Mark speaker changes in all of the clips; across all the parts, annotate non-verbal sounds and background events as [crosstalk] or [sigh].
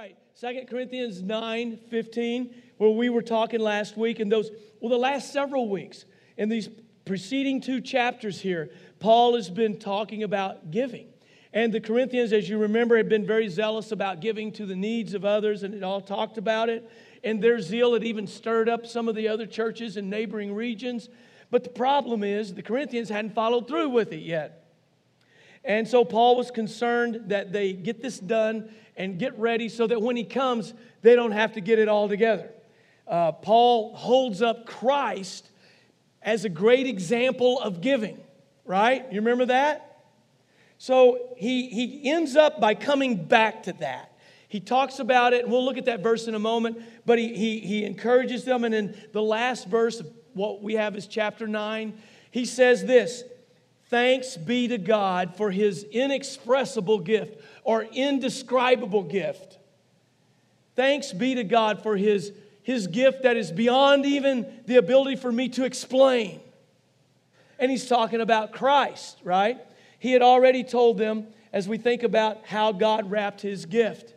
Speaker 1: right, Second Corinthians 9 15, where we were talking last week, and those, well, the last several weeks, in these preceding two chapters here, Paul has been talking about giving. And the Corinthians, as you remember, had been very zealous about giving to the needs of others, and it all talked about it. And their zeal had even stirred up some of the other churches in neighboring regions. But the problem is, the Corinthians hadn't followed through with it yet. And so Paul was concerned that they get this done and get ready so that when he comes, they don't have to get it all together. Uh, Paul holds up Christ as a great example of giving, right? You remember that? So he, he ends up by coming back to that. He talks about it, and we'll look at that verse in a moment, but he, he, he encourages them. And in the last verse of what we have is chapter 9, he says this Thanks be to God for his inexpressible gift or indescribable gift. Thanks be to God for his, his gift that is beyond even the ability for me to explain. And he's talking about Christ, right? He had already told them as we think about how God wrapped his gift.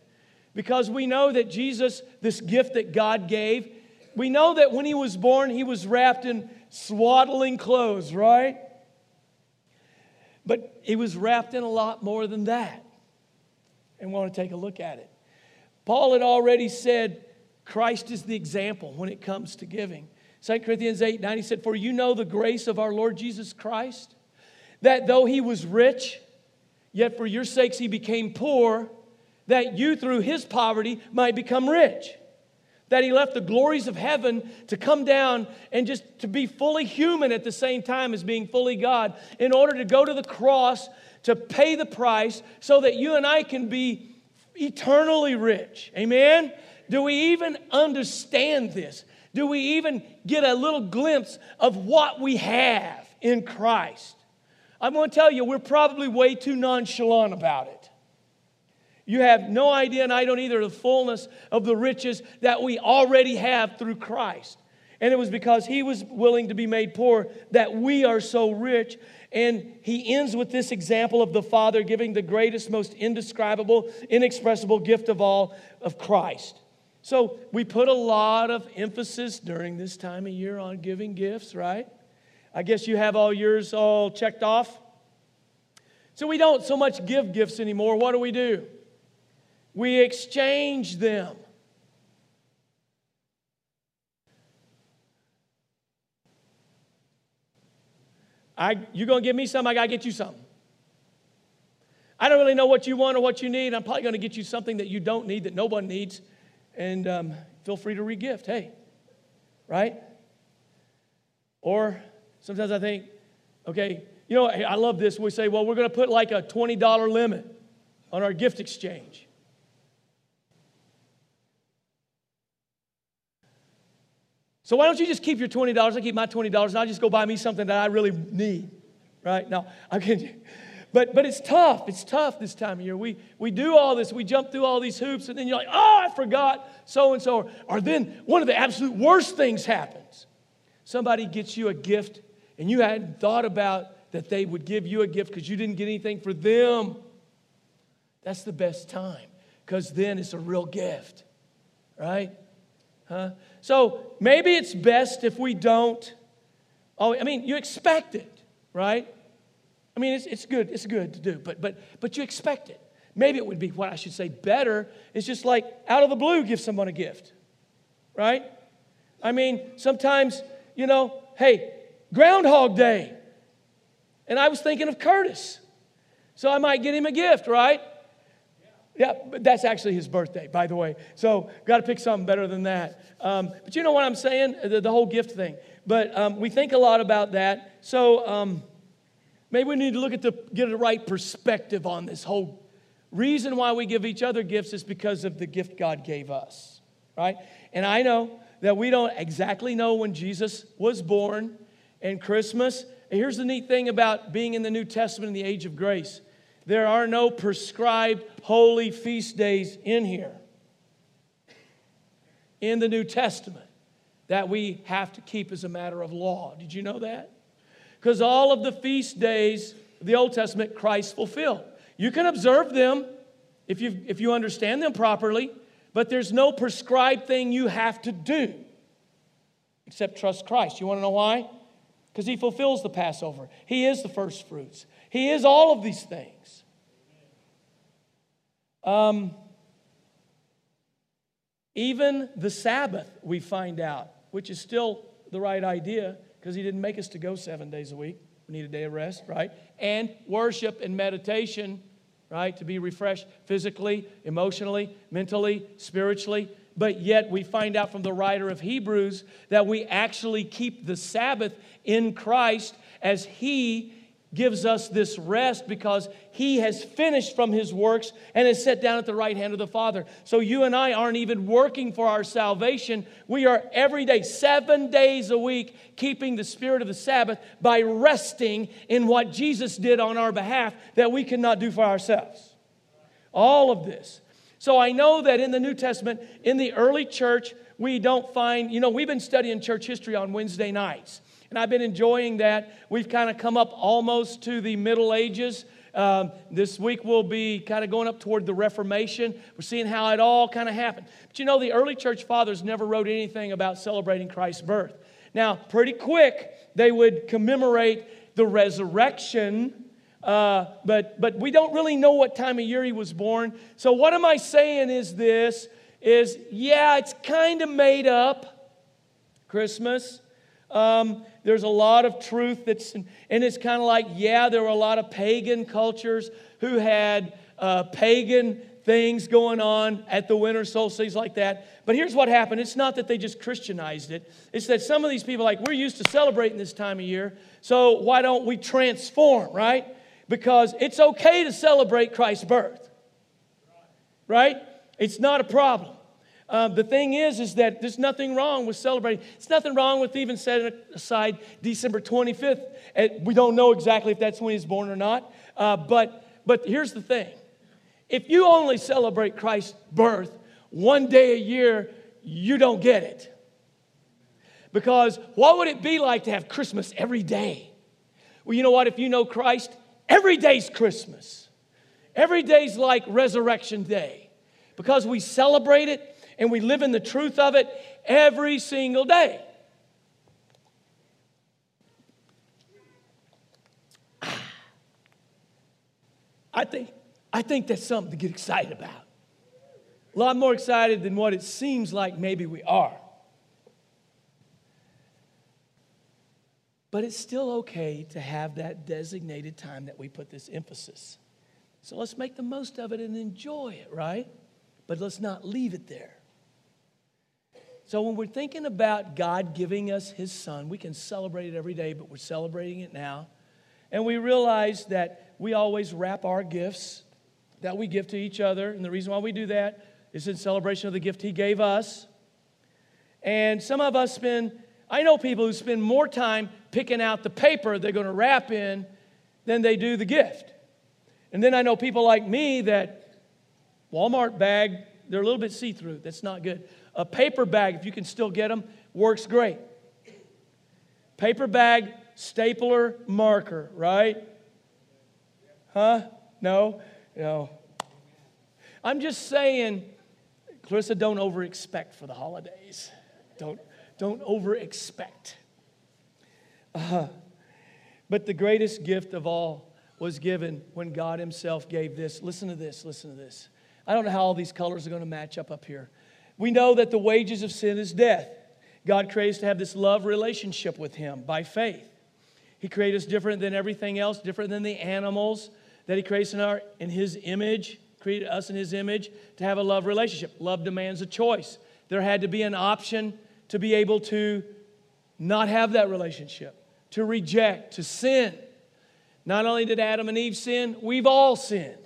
Speaker 1: Because we know that Jesus, this gift that God gave, we know that when he was born, he was wrapped in swaddling clothes, right? But it was wrapped in a lot more than that. And we want to take a look at it. Paul had already said Christ is the example when it comes to giving. 2 Corinthians 8 9, he said, For you know the grace of our Lord Jesus Christ, that though he was rich, yet for your sakes he became poor, that you through his poverty might become rich that he left the glories of heaven to come down and just to be fully human at the same time as being fully God in order to go to the cross to pay the price so that you and I can be eternally rich. Amen? Do we even understand this? Do we even get a little glimpse of what we have in Christ? I'm going to tell you, we're probably way too nonchalant about it. You have no idea, and I don't either, the fullness of the riches that we already have through Christ. And it was because he was willing to be made poor that we are so rich. And he ends with this example of the Father giving the greatest, most indescribable, inexpressible gift of all of Christ. So we put a lot of emphasis during this time of year on giving gifts, right? I guess you have all yours all checked off. So we don't so much give gifts anymore. What do we do? We exchange them. I, you're going to give me something, I got to get you something. I don't really know what you want or what you need. I'm probably going to get you something that you don't need, that no one needs. And um, feel free to regift. Hey, right? Or sometimes I think, okay, you know, I love this. We say, well, we're going to put like a $20 limit on our gift exchange. So why don't you just keep your $20? I keep my $20 and I'll just go buy me something that I really need. Right? Now, I'm kidding. But, but it's tough. It's tough this time of year. We, we do all this. We jump through all these hoops, and then you're like, oh, I forgot so and so. Or then one of the absolute worst things happens. Somebody gets you a gift, and you hadn't thought about that they would give you a gift because you didn't get anything for them. That's the best time because then it's a real gift, right? Huh? So maybe it's best if we don't. Oh, I mean, you expect it, right? I mean, it's, it's good. It's good to do, but but but you expect it. Maybe it would be what I should say better is just like out of the blue give someone a gift, right? I mean, sometimes you know, hey, Groundhog Day, and I was thinking of Curtis, so I might get him a gift, right? Yeah, that's actually his birthday, by the way. So, got to pick something better than that. Um, but you know what I'm saying? The, the whole gift thing. But um, we think a lot about that. So, um, maybe we need to look at the, get the right perspective on this whole reason why we give each other gifts is because of the gift God gave us, right? And I know that we don't exactly know when Jesus was born and Christmas. And here's the neat thing about being in the New Testament in the age of grace there are no prescribed holy feast days in here in the New Testament that we have to keep as a matter of law. Did you know that? Because all of the feast days of the Old Testament, Christ fulfilled. You can observe them if you, if you understand them properly, But there's no prescribed thing you have to do except trust Christ. You want to know why? Because He fulfills the Passover, He is the first fruits, He is all of these things. Um, even the Sabbath, we find out, which is still the right idea because He didn't make us to go seven days a week. We need a day of rest, right? And worship and meditation, right? To be refreshed physically, emotionally, mentally, spiritually. But yet, we find out from the writer of Hebrews that we actually keep the Sabbath in Christ as He gives us this rest because he has finished from his works and is set down at the right hand of the Father. So you and I aren't even working for our salvation. We are every day, seven days a week, keeping the spirit of the Sabbath by resting in what Jesus did on our behalf that we cannot do for ourselves. All of this. So I know that in the New Testament, in the early church, we don't find, you know, we've been studying church history on Wednesday nights and I've been enjoying that. We've kind of come up almost to the Middle Ages. Um, this week we'll be kind of going up toward the Reformation. We're seeing how it all kind of happened. But you know, the early church fathers never wrote anything about celebrating Christ's birth. Now, pretty quick, they would commemorate the resurrection. Uh, but but we don't really know what time of year he was born. So what am I saying is this: is yeah, it's kind of made up. Christmas. Um, there's a lot of truth that's, and it's kind of like, yeah, there were a lot of pagan cultures who had uh, pagan things going on at the winter solstice like that. But here's what happened it's not that they just Christianized it, it's that some of these people, like, we're used to celebrating this time of year, so why don't we transform, right? Because it's okay to celebrate Christ's birth, right? It's not a problem. Um, the thing is, is that there's nothing wrong with celebrating. It's nothing wrong with even setting aside December 25th. And we don't know exactly if that's when he's born or not. Uh, but, but here's the thing. If you only celebrate Christ's birth one day a year, you don't get it. Because what would it be like to have Christmas every day? Well, you know what? If you know Christ, every day's Christmas. Every day's like Resurrection Day. Because we celebrate it and we live in the truth of it every single day. Ah. I think, I think that's something to get excited about. A lot more excited than what it seems like maybe we are. But it's still okay to have that designated time that we put this emphasis. So let's make the most of it and enjoy it, right? But let's not leave it there. So when we're thinking about God giving us His Son, we can celebrate it every day, but we're celebrating it now. And we realize that we always wrap our gifts that we give to each other. And the reason why we do that is in celebration of the gift He gave us. And some of us spend, I know people who spend more time picking out the paper they're going to wrap in than they do the gift. And then I know people like me that Walmart bag, they're a little bit see through. That's not good. A paper bag, if you can still get them, works great. Paper bag, stapler, marker, right? Huh? No? No. I'm just saying, Clarissa, don't over expect for the holidays. Don't, don't over expect. Uh, but the greatest gift of all was given when God Himself gave this. Listen to this, listen to this. I don't know how all these colors are going to match up up here. We know that the wages of sin is death. God created us to have this love relationship with Him by faith. He created us different than everything else, different than the animals that He creates in, our, in His image, created us in His image to have a love relationship. Love demands a choice. There had to be an option to be able to not have that relationship, to reject, to sin. Not only did Adam and Eve sin, we've all sinned.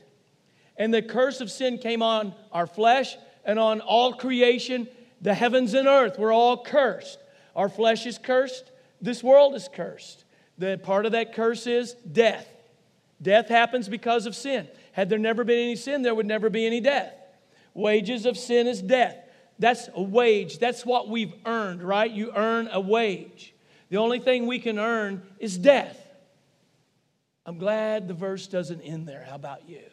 Speaker 1: And the curse of sin came on our flesh and on all creation, the heavens and earth. We're all cursed. Our flesh is cursed. This world is cursed. The part of that curse is death. Death happens because of sin. Had there never been any sin, there would never be any death. Wages of sin is death. That's a wage. That's what we've earned, right? You earn a wage. The only thing we can earn is death. I'm glad the verse doesn't end there. How about you?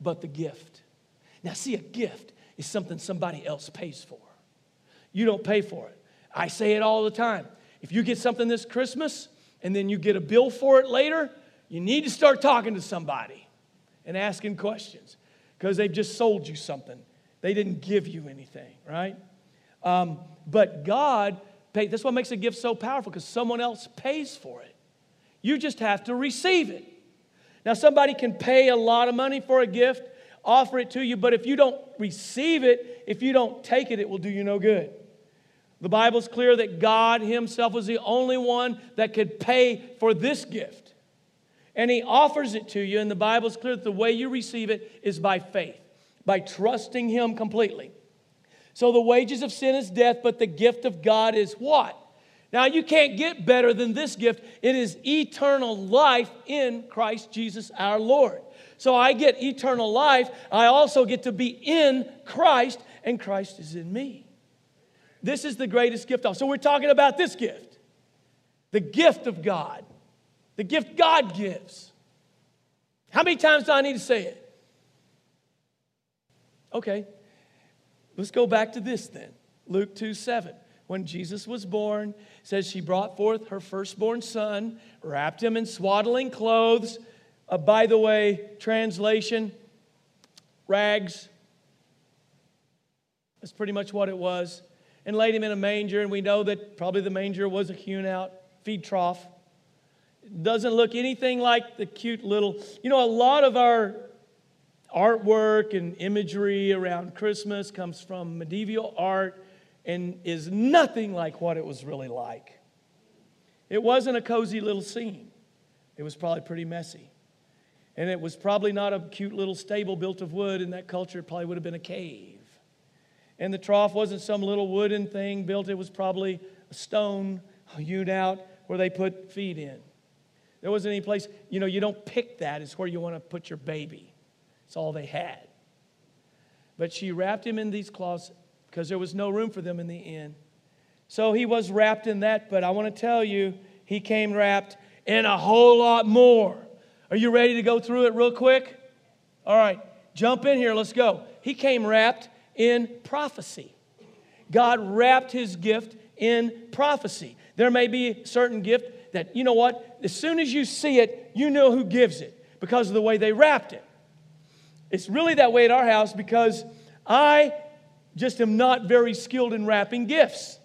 Speaker 1: But the gift. Now, see, a gift. is something somebody else pays for. You don't pay for it. I say it all the time. If you get something this Christmas and then you get a bill for it later, you need to start talking to somebody and asking questions because they've just sold you something. They didn't give you anything, right? Um, but God paid. That's what makes a gift so powerful because someone else pays for it. You just have to receive it. Now, somebody can pay a lot of money for a gift, offer it to you, but if you don't receive it, if you don't take it, it will do you no good. The Bible's clear that God Himself was the only one that could pay for this gift. And He offers it to you, and the Bible's clear that the way you receive it is by faith, by trusting Him completely. So the wages of sin is death, but the gift of God is what? Now, you can't get better than this gift. It is eternal life in Christ Jesus our Lord. So I get eternal life. I also get to be in Christ, and Christ is in me. This is the greatest gift. So we're talking about this gift the gift of God, the gift God gives. How many times do I need to say it? Okay, let's go back to this then. Luke 2 7. When Jesus was born, says she brought forth her firstborn son, wrapped him in swaddling clothes. Uh, by the way, translation, rags. That's pretty much what it was and laid him in a manger. And we know that probably the manger was a hewn out feed trough. Doesn't look anything like the cute little, you know, a lot of our artwork and imagery around Christmas comes from medieval art and is nothing like what it was really like. It wasn't a cozy little scene, it was probably pretty messy. And it was probably not a cute little stable built of wood. In that culture, it probably would have been a cave. And the trough wasn't some little wooden thing built, it was probably a stone hewed out where they put feed in. There wasn't any place, you know, you don't pick that, it's where you want to put your baby. It's all they had. But she wrapped him in these cloths because there was no room for them in the inn. So he was wrapped in that, but I want to tell you, he came wrapped in a whole lot more. Are you ready to go through it real quick? All right, jump in here, let's go. He came wrapped in prophecy. God wrapped his gift in prophecy. There may be a certain gift that, you know what, as soon as you see it, you know who gives it because of the way they wrapped it. It's really that way at our house because I just am not very skilled in wrapping gifts.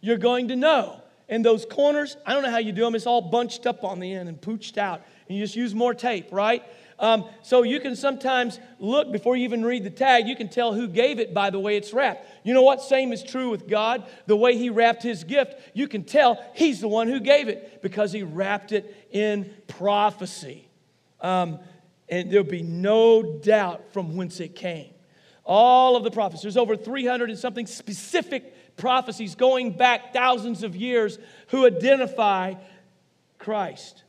Speaker 1: You're going to know. And those corners, I don't know how you do them, it's all bunched up on the end and pooched out. And you just use more tape, right? Um, so you can sometimes look before you even read the tag, you can tell who gave it by the way it's wrapped. You know what? Same is true with God. The way He wrapped His gift, you can tell He's the one who gave it because He wrapped it in prophecy. Um, and there'll be no doubt from whence it came. All of the prophecies, there's over 300 and something specific prophecies going back thousands of years who identify Christ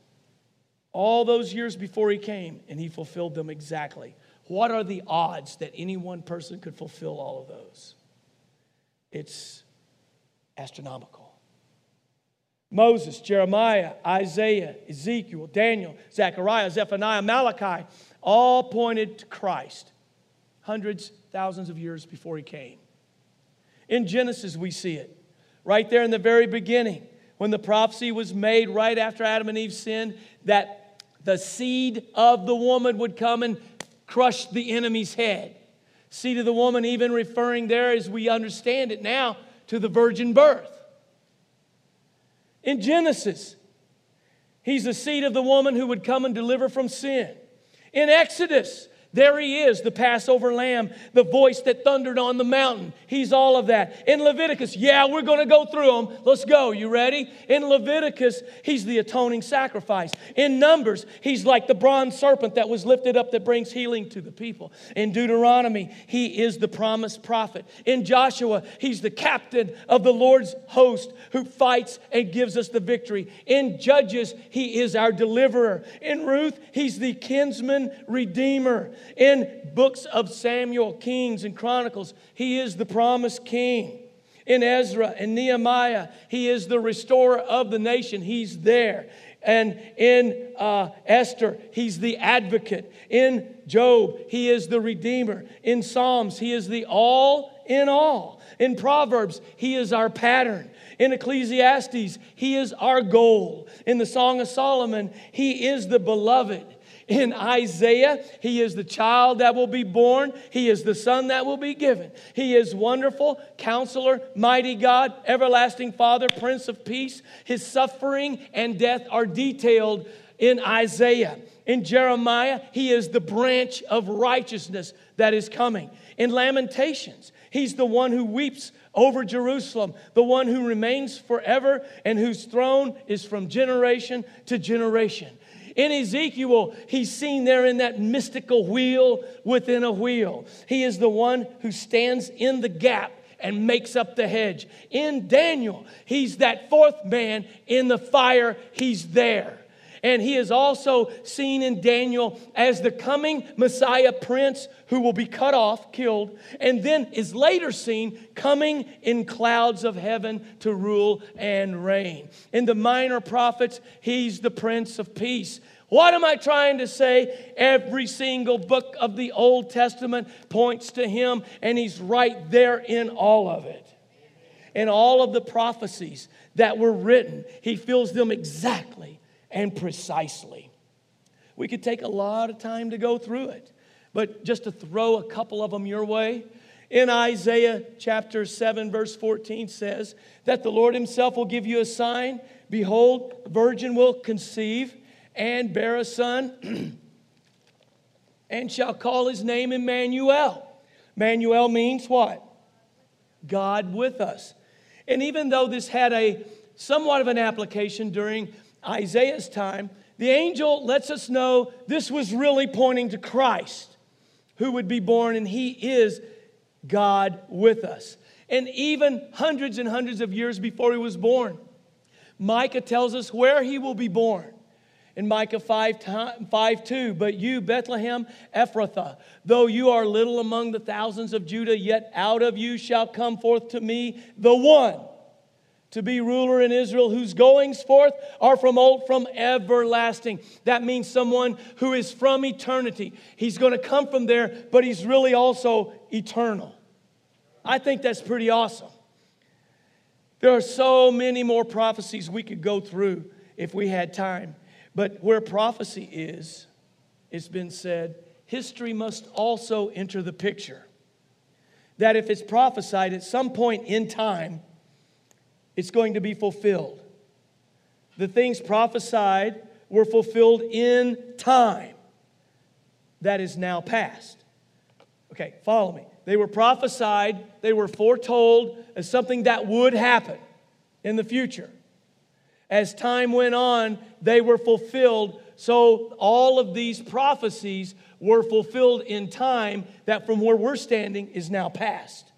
Speaker 1: all those years before he came, and he fulfilled them exactly. What are the odds that any one person could fulfill all of those? It's astronomical. Moses, Jeremiah, Isaiah, Ezekiel, Daniel, Zechariah, Zephaniah, Malachi all pointed to Christ hundreds, thousands of years before he came. In Genesis, we see it right there in the very beginning when the prophecy was made right after Adam and Eve sinned that the seed of the woman would come and crush the enemy's head. Seed of the woman, even referring there as we understand it now to the virgin birth. In Genesis, he's the seed of the woman who would come and deliver from sin. In Exodus, there he is, the Passover lamb, the voice that thundered on the mountain. He's all of that. In Leviticus, yeah, we're going to go through them. Let's go. You ready? In Leviticus, he's the atoning sacrifice. In Numbers, he's like the bronze serpent that was lifted up that brings healing to the people. In Deuteronomy, he is the promised prophet. In Joshua, he's the captain of the Lord's host who fights and gives us the victory. In Judges, he is our deliverer. In Ruth, he's the kinsman redeemer. In books of Samuel, Kings, and Chronicles, he is the promised king. In Ezra and Nehemiah, he is the restorer of the nation. He's there. And in uh, Esther, he's the advocate. In Job, he is the redeemer. In Psalms, he is the all in all. In Proverbs, he is our pattern. In Ecclesiastes, he is our goal. In the Song of Solomon, he is the beloved. In Isaiah, he is the child that will be born. He is the son that will be given. He is wonderful, counselor, mighty God, everlasting Father, Prince of Peace. His suffering and death are detailed in Isaiah. In Jeremiah, he is the branch of righteousness that is coming. In Lamentations, he's the one who weeps over Jerusalem, the one who remains forever and whose throne is from generation to generation. In Ezekiel, he's seen there in that mystical wheel within a wheel. He is the one who stands in the gap and makes up the hedge. In Daniel, he's that fourth man in the fire, he's there. And he is also seen in Daniel as the coming Messiah prince who will be cut off, killed, and then is later seen coming in clouds of heaven to rule and reign. In the minor prophets, he's the prince of peace. What am I trying to say? Every single book of the Old Testament points to him, and he's right there in all of it. In all of the prophecies that were written, he fills them exactly and precisely. We could take a lot of time to go through it, but just to throw a couple of them your way. In Isaiah chapter 7, verse 14 says that the Lord Himself will give you a sign. Behold, virgin will conceive and bear a son, [clears throat] and shall call his name Emmanuel. Emmanuel means what? God with us. And even though this had a somewhat of an application during Isaiah's time, the angel lets us know this was really pointing to Christ who would be born, and he is God with us. And even hundreds and hundreds of years before he was born, Micah tells us where he will be born. In Micah 5, 5 2, but you, Bethlehem Ephrathah, though you are little among the thousands of Judah, yet out of you shall come forth to me the one to be ruler in Israel, whose goings forth are from old, from everlasting. That means someone who is from eternity. He's going to come from there, but he's really also eternal. I think that's pretty awesome. There are so many more prophecies we could go through if we had time. But where prophecy is, it's been said, history must also enter the picture. That if it's prophesied at some point in time, it's going to be fulfilled. The things prophesied were fulfilled in time that is now past. Okay, follow me. They were prophesied, they were foretold as something that would happen in the future. As time went on, they were fulfilled. So all of these prophecies were fulfilled in time that from where we're standing is now past.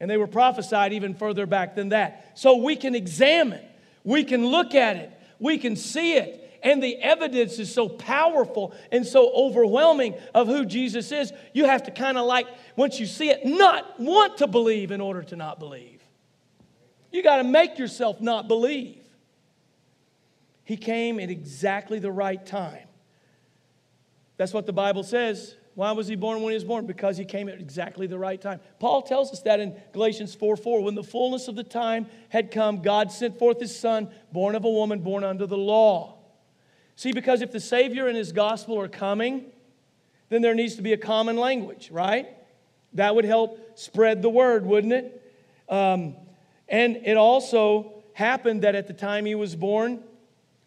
Speaker 1: And they were prophesied even further back than that. So we can examine, we can look at it, we can see it. And the evidence is so powerful and so overwhelming of who Jesus is, you have to kind of like, once you see it, not want to believe in order to not believe. You got to make yourself not believe. He came at exactly the right time. That's what the Bible says. Why was he born when he was born? Because he came at exactly the right time. Paul tells us that in Galatians 4 4. When the fullness of the time had come, God sent forth his son, born of a woman, born under the law. See, because if the Savior and his gospel are coming, then there needs to be a common language, right? That would help spread the word, wouldn't it? Um, and it also happened that at the time he was born,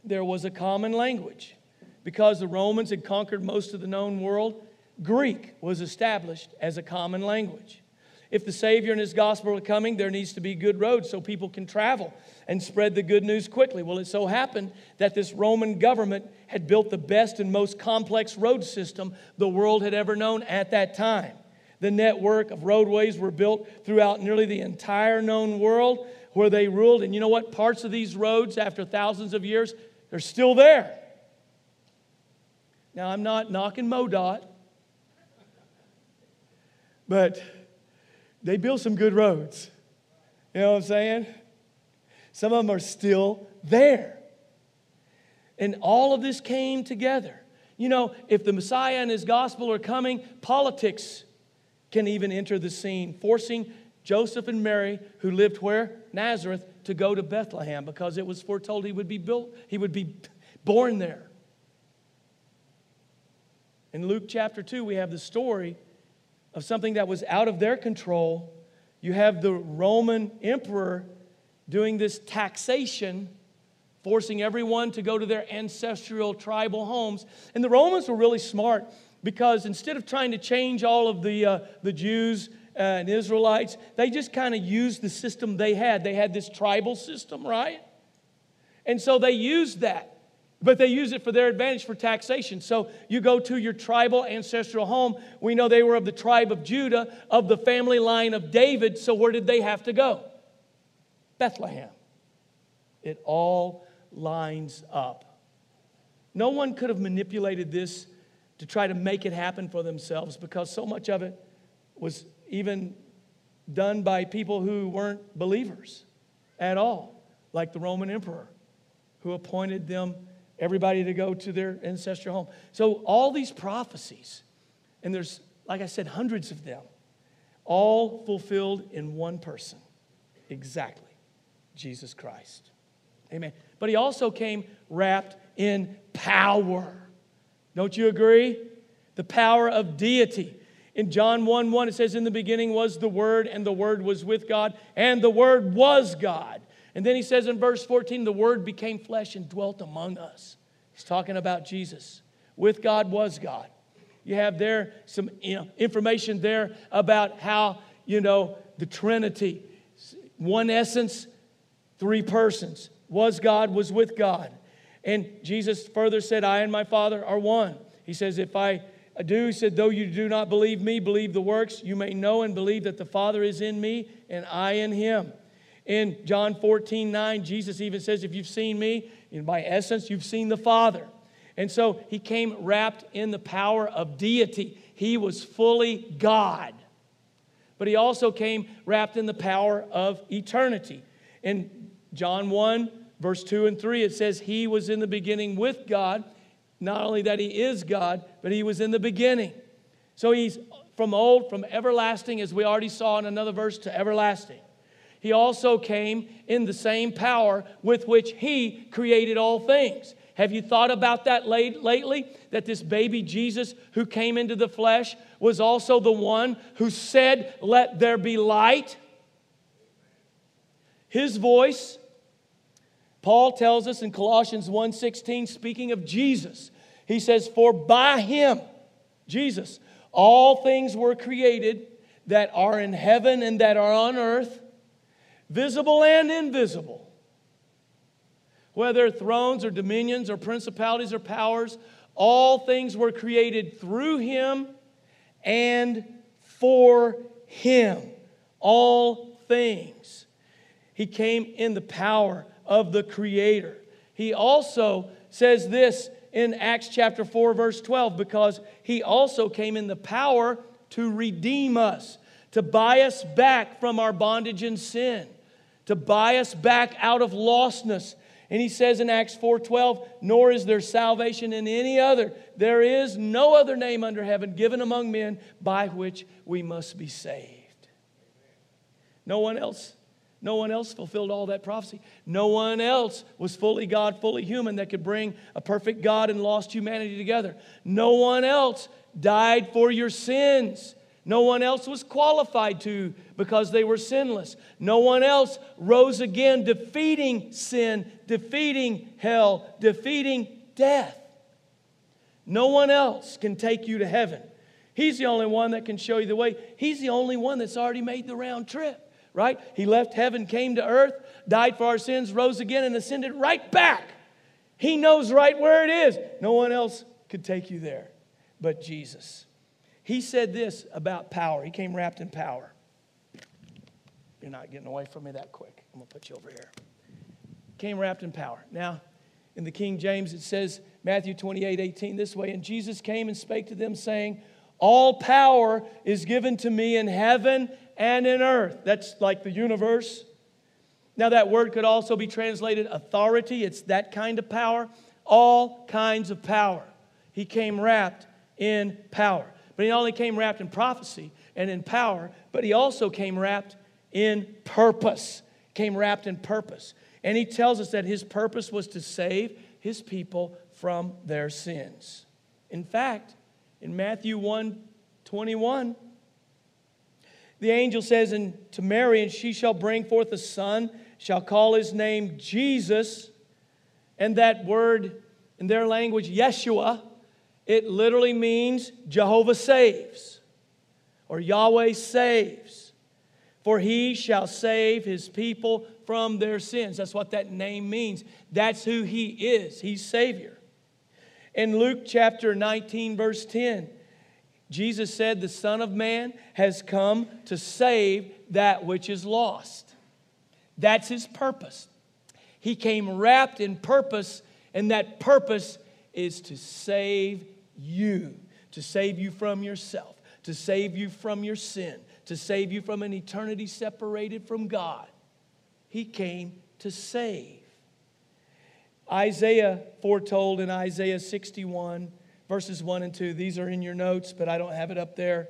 Speaker 1: there was a common language. Because the Romans had conquered most of the known world, Greek was established as a common language. If the Savior and His gospel are coming, there needs to be good roads so people can travel and spread the good news quickly. Well, it so happened that this Roman government had built the best and most complex road system the world had ever known at that time. The network of roadways were built throughout nearly the entire known world where they ruled. And you know what? Parts of these roads, after thousands of years, they're still there. Now, I'm not knocking MoDOT. But they built some good roads. You know what I'm saying? Some of them are still there. And all of this came together. You know, if the Messiah and his gospel are coming, politics can even enter the scene, forcing Joseph and Mary, who lived where? Nazareth, to go to Bethlehem because it was foretold he would be built, he would be born there. In Luke chapter 2, we have the story of something that was out of their control. You have the Roman emperor doing this taxation, forcing everyone to go to their ancestral tribal homes. And the Romans were really smart because instead of trying to change all of the, uh, the Jews uh, and Israelites, they just kind of used the system they had. They had this tribal system, right? And so they used that. But they use it for their advantage for taxation. So you go to your tribal ancestral home. We know they were of the tribe of Judah, of the family line of David. So where did they have to go? Bethlehem. It all lines up. No one could have manipulated this to try to make it happen for themselves because so much of it was even done by people who weren't believers at all, like the Roman emperor who appointed them everybody to go to their ancestral home. So, all these prophecies, and there's, like I said, hundreds of them, all fulfilled in one person. Exactly. Jesus Christ. Amen. But he also came wrapped in power. Don't you agree? The power of deity. In John 1 1, it says, In the beginning was the Word, and the Word was with God, and the Word was God. And then he says in verse 14, the Word became flesh and dwelt among us. He's talking about Jesus. With God was God. You have there some information there about how, you know, the Trinity, one essence, three persons. Was God, was with God. And Jesus further said, I and my Father are one. He says, If I do, he said, though you do not believe me, believe the works, you may know and believe that the Father is in me and I in him. In John 14, 9, Jesus even says, If you've seen me, in by essence, you've seen the Father. And so he came wrapped in the power of deity. He was fully God. But he also came wrapped in the power of eternity. In John 1, verse 2 and 3, it says, He was in the beginning with God. Not only that he is God, but he was in the beginning. So he's from old, from everlasting, as we already saw in another verse, to everlasting he also came in the same power with which he created all things. Have you thought about that late, lately? That this baby Jesus who came into the flesh was also the one who said, Let there be light? His voice, Paul tells us in Colossians 1:16, speaking of Jesus, he says, For by him, Jesus, all things were created that are in heaven and that are on earth visible and invisible. Whether thrones or dominions or principalities or powers, all things were created through him and for him. All things. He came in the power of the Creator. He also says this in Acts chapter 4, verse 12, because he also came in the power to redeem us, to buy us back from our bondage and sin to buy us back out of lostness. And he says in Acts 4:12, "Nor is there salvation in any other. There is no other name under heaven given among men by which we must be saved." No one else no one else fulfilled all that prophecy. No one else was fully God, fully human that could bring a perfect God and lost humanity together. No one else died for your sins. No one else was qualified to because they were sinless. No one else rose again, defeating sin, defeating hell, defeating death. No one else can take you to heaven. He's the only one that can show you the way. He's the only one that's already made the round trip, right? He left heaven, came to earth, died for our sins, rose again, and ascended right back. He knows right where it is. No one else could take you there but Jesus. He said this about power. He came wrapped in power. You're not getting away from me that quick. I'm going to put you over here. Came wrapped in power. Now, in the King James, it says, Matthew 28 18, this way. And Jesus came and spake to them, saying, All power is given to me in heaven and in earth. That's like the universe. Now, that word could also be translated authority. It's that kind of power. all kinds of power. He came wrapped in power. But he not only came wrapped in prophecy and in power, but he also came wrapped in purpose. Came wrapped in purpose. And he tells us that his purpose was to save his people from their sins. In fact, in Matthew 1 21, the angel says and to Mary, and she shall bring forth a son, shall call his name Jesus. And that word in their language, Yeshua, it literally means Jehovah saves or Yahweh saves. For he shall save his people from their sins. That's what that name means. That's who he is. He's Savior. In Luke chapter 19, verse 10, Jesus said, The Son of Man has come to save that which is lost. That's his purpose. He came wrapped in purpose, and that purpose is to save you, to save you from yourself, to save you from your sin, to save you from an eternity separated from God. He came to save. Isaiah foretold in Isaiah 61, verses 1 and 2. These are in your notes, but I don't have it up there.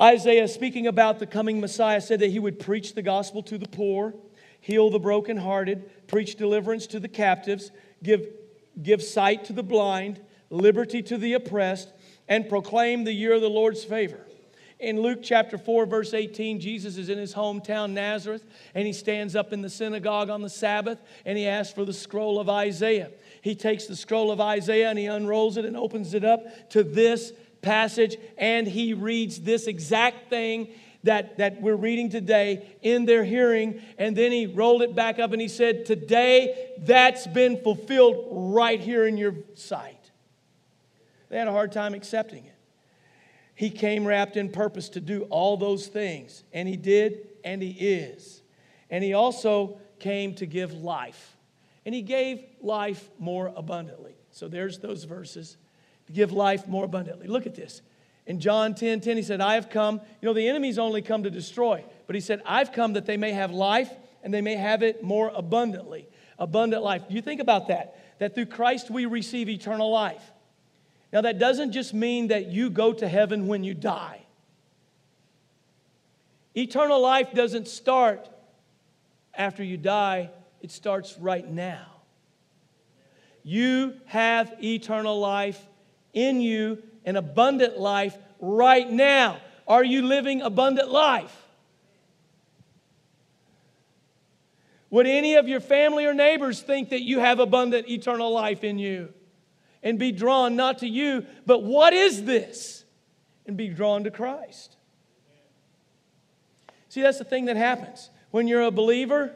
Speaker 1: Isaiah, speaking about the coming Messiah, said that he would preach the gospel to the poor, heal the brokenhearted, preach deliverance to the captives, give, give sight to the blind, liberty to the oppressed, and proclaim the year of the Lord's favor. In Luke chapter 4, verse 18, Jesus is in his hometown, Nazareth, and he stands up in the synagogue on the Sabbath and he asks for the scroll of Isaiah. He takes the scroll of Isaiah and he unrolls it and opens it up to this passage, and he reads this exact thing that, that we're reading today in their hearing. And then he rolled it back up and he said, Today that's been fulfilled right here in your sight. They had a hard time accepting it. He came wrapped in purpose to do all those things, and He did, and He is. And He also came to give life, and He gave life more abundantly. So there's those verses to give life more abundantly. Look at this. In John 10 10, He said, I have come, you know, the enemy's only come to destroy, but He said, I've come that they may have life and they may have it more abundantly. Abundant life. You think about that, that through Christ we receive eternal life. Now, that doesn't just mean that you go to heaven when you die. Eternal life doesn't start after you die, it starts right now. You have eternal life in you, an abundant life right now. Are you living abundant life? Would any of your family or neighbors think that you have abundant eternal life in you? and be drawn not to you, but what is this? And be drawn to Christ. See, that's the thing that happens. When you're a believer,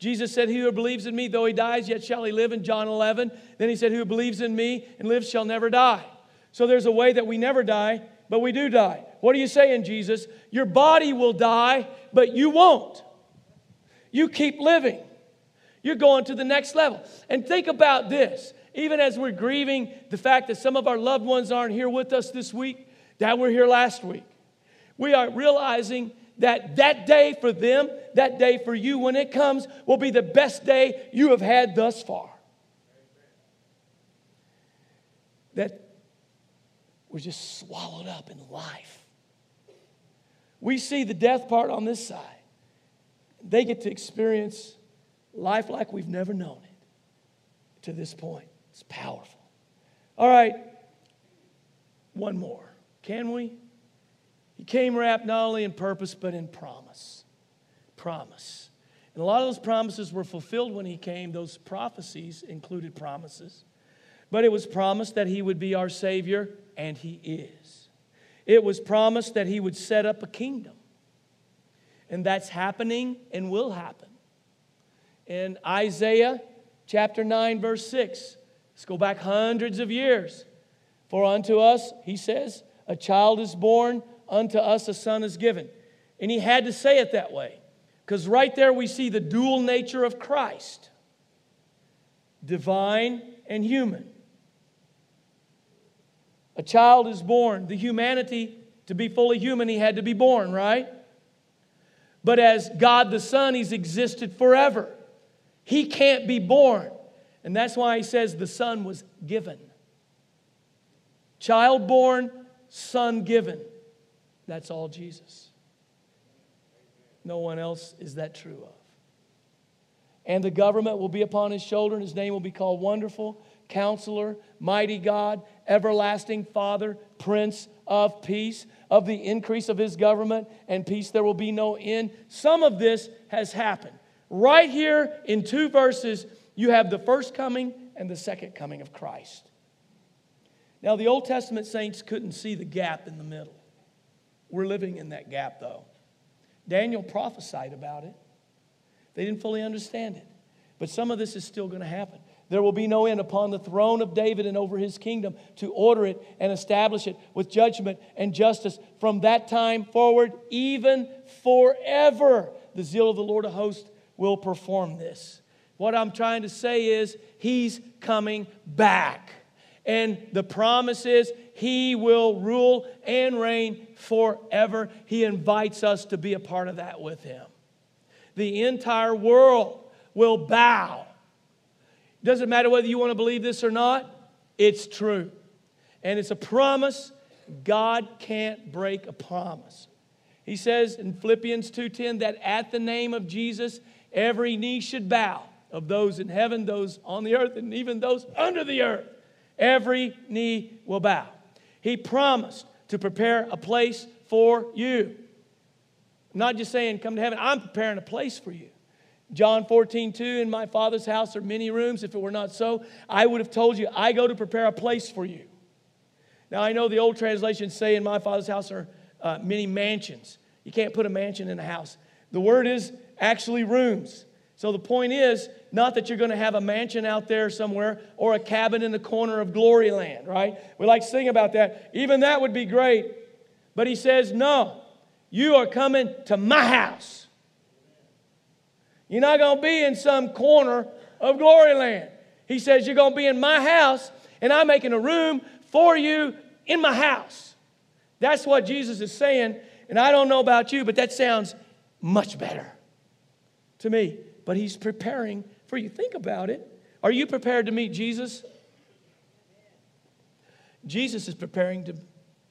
Speaker 1: Jesus said, He who believes in me, though he dies, yet shall he live in John 11. Then he said, Who believes in me and lives shall never die. So there's a way that we never die, but we do die. What are you saying, Jesus? Your body will die, but you won't. You keep living. You're going to the next level. And think about this even as we're grieving the fact that some of our loved ones aren't here with us this week, that were here last week, we are realizing that that day for them, that day for you, when it comes, will be the best day you have had thus far. That we're just swallowed up in life. We see the death part on this side. They get to experience life like we've never known it to this point. It's powerful. All right, one more. Can we? He came wrapped not only in purpose, but in promise. Promise. And a lot of those promises were fulfilled when he came. Those prophecies included promises. But it was promised that he would be our Savior, and he is. It was promised that he would set up a kingdom. And that's happening and will happen. In Isaiah chapter 9, verse 6, Let's go back hundreds of years. For unto us, he says, a child is born, unto us a son is given. And he had to say it that way because right there we see the dual nature of Christ divine and human. A child is born. The humanity, to be fully human, he had to be born, right? But as God the Son, he's existed forever. He can't be born. And that's why he says the Son was given. Child born, Son given. That's all Jesus. No one else is that true of. And the government will be upon his shoulder, and his name will be called Wonderful, Counselor, Mighty God, Everlasting Father, Prince of Peace. Of the increase of his government and peace, there will be no end. Some of this has happened. Right here in two verses, you have the first coming and the second coming of Christ. Now, the Old Testament saints couldn't see the gap in the middle. We're living in that gap, though. Daniel prophesied about it. They didn't fully understand it. But some of this is still going to happen. There will be no end upon the throne of David and over his kingdom to order it and establish it with judgment and justice from that time forward, even forever. The zeal of the Lord of hosts will perform this. What I'm trying to say is, he's coming back. And the promise is he will rule and reign forever. He invites us to be a part of that with him. The entire world will bow. Doesn't matter whether you want to believe this or not, it's true. And it's a promise. God can't break a promise. He says in Philippians 2:10 that at the name of Jesus every knee should bow of those in heaven, those on the earth, and even those under the earth. Every knee will bow. He promised to prepare a place for you. I'm not just saying, come to heaven, I'm preparing a place for you. John 14, 2, in my Father's house are many rooms. If it were not so, I would have told you, I go to prepare a place for you. Now, I know the old translations say, in my Father's house are uh, many mansions. You can't put a mansion in a house. The word is actually rooms. So the point is not that you're going to have a mansion out there somewhere or a cabin in the corner of glory land, right? We like to sing about that. Even that would be great. But he says, no, you are coming to my house. You're not going to be in some corner of glory land. He says, You're going to be in my house, and I'm making a room for you in my house. That's what Jesus is saying. And I don't know about you, but that sounds much better to me but He's preparing for you. Think about it. Are you prepared to meet Jesus? Jesus is preparing to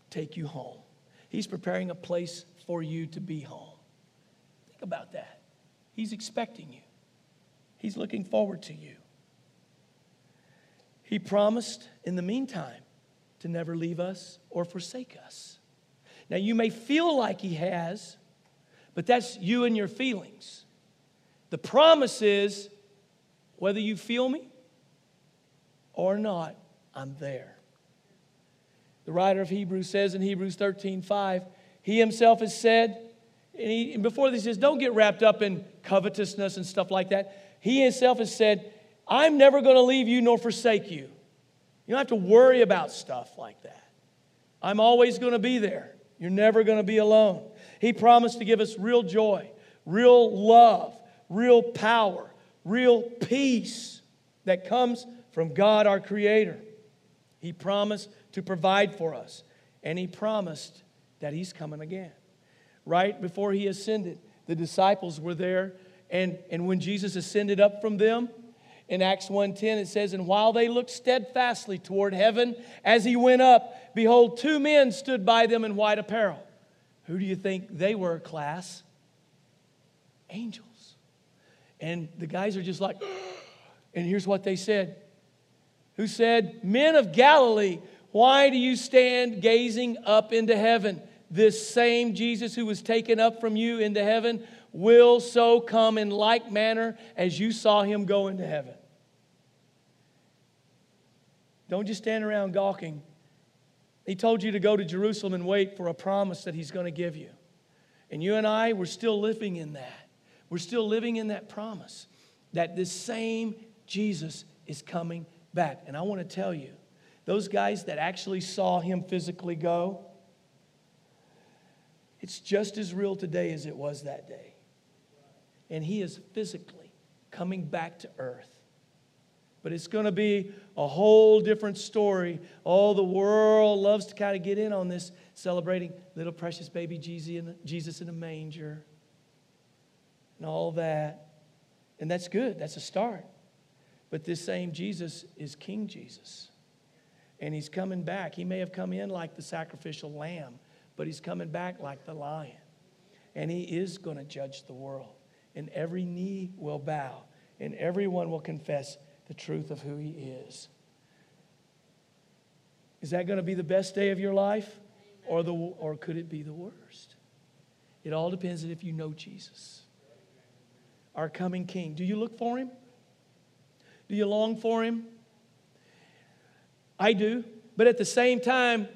Speaker 1: take you home. He's preparing a place for you to be home. Think about that. He's expecting you, He's looking forward to you. He promised in the meantime to never leave us or forsake us. Now, you may feel like He has, but that's you and your feelings. The promise is whether you feel me or not, I'm there. The writer of Hebrews says in Hebrews 13 5, he himself has said, and, he, and before this says, don't get wrapped up in covetousness and stuff like that. He himself has said, I'm never going to leave you nor forsake you. You don't have to worry about stuff like that. I'm always going to be there. You're never going to be alone. He promised to give us real joy, real love, real power, real peace that comes from God our Creator. He promised to provide for us, and He promised that He's coming again. Right before He ascended, the disciples were there, and, and when Jesus ascended up from them, in Acts 1:10 it says, And while they looked steadfastly toward heaven as he went up, behold, two men stood by them in white apparel. Who do you think they were, class? Angels. And the guys are just like, [gasps] and here's what they said. Who said, Men of Galilee, why do you stand gazing up into heaven? This same Jesus who was taken up from you into heaven will so come in like manner as you saw him go into heaven. Don't just stand around gawking. He told you to go to Jerusalem and wait for a promise that he's going to give you. And you and I, we're still living in that. We're still living in that promise that this same Jesus is coming back. And I want to tell you, those guys that actually saw him physically go, it's just as real today as it was that day. And he is physically coming back to earth. But it's going to be a whole different story. All the world loves to kind of get in on this, celebrating little precious baby Jesus in a manger and all that. And that's good, that's a start. But this same Jesus is King Jesus. And he's coming back. He may have come in like the sacrificial lamb, but he's coming back like the lion. And he is going to judge the world. And every knee will bow, and everyone will confess the truth of who he is. Is that going to be the best day of your life? Or, the, or could it be the worst? It all depends on if you know Jesus, our coming King. Do you look for him? Do you long for him? I do. But at the same time,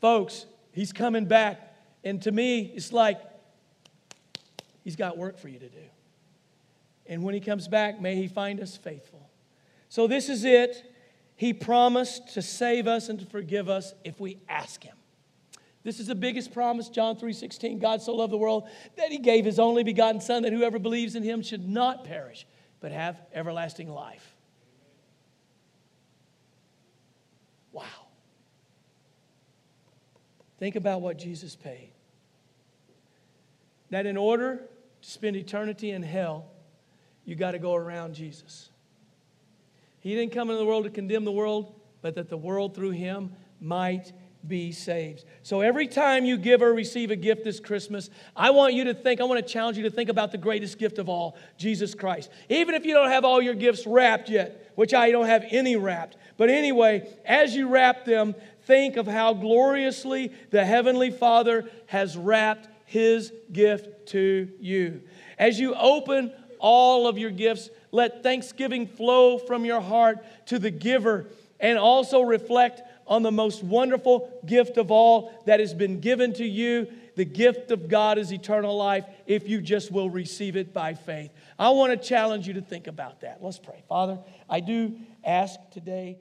Speaker 1: folks, he's coming back. And to me, it's like he's got work for you to do. And when he comes back, may he find us faithful. So this is it. He promised to save us and to forgive us if we ask him. This is the biggest promise, John 3:16. God so loved the world that he gave his only begotten son that whoever believes in him should not perish but have everlasting life. Wow. Think about what Jesus paid. That in order to spend eternity in hell, you got to go around Jesus. He didn't come into the world to condemn the world, but that the world through him might be saved. So every time you give or receive a gift this Christmas, I want you to think, I want to challenge you to think about the greatest gift of all, Jesus Christ. Even if you don't have all your gifts wrapped yet, which I don't have any wrapped. But anyway, as you wrap them, think of how gloriously the Heavenly Father has wrapped His gift to you. As you open all of your gifts, let thanksgiving flow from your heart to the giver and also reflect on the most wonderful gift of all that has been given to you. The gift of God is eternal life if you just will receive it by faith. I want to challenge you to think about that. Let's pray. Father, I do ask today.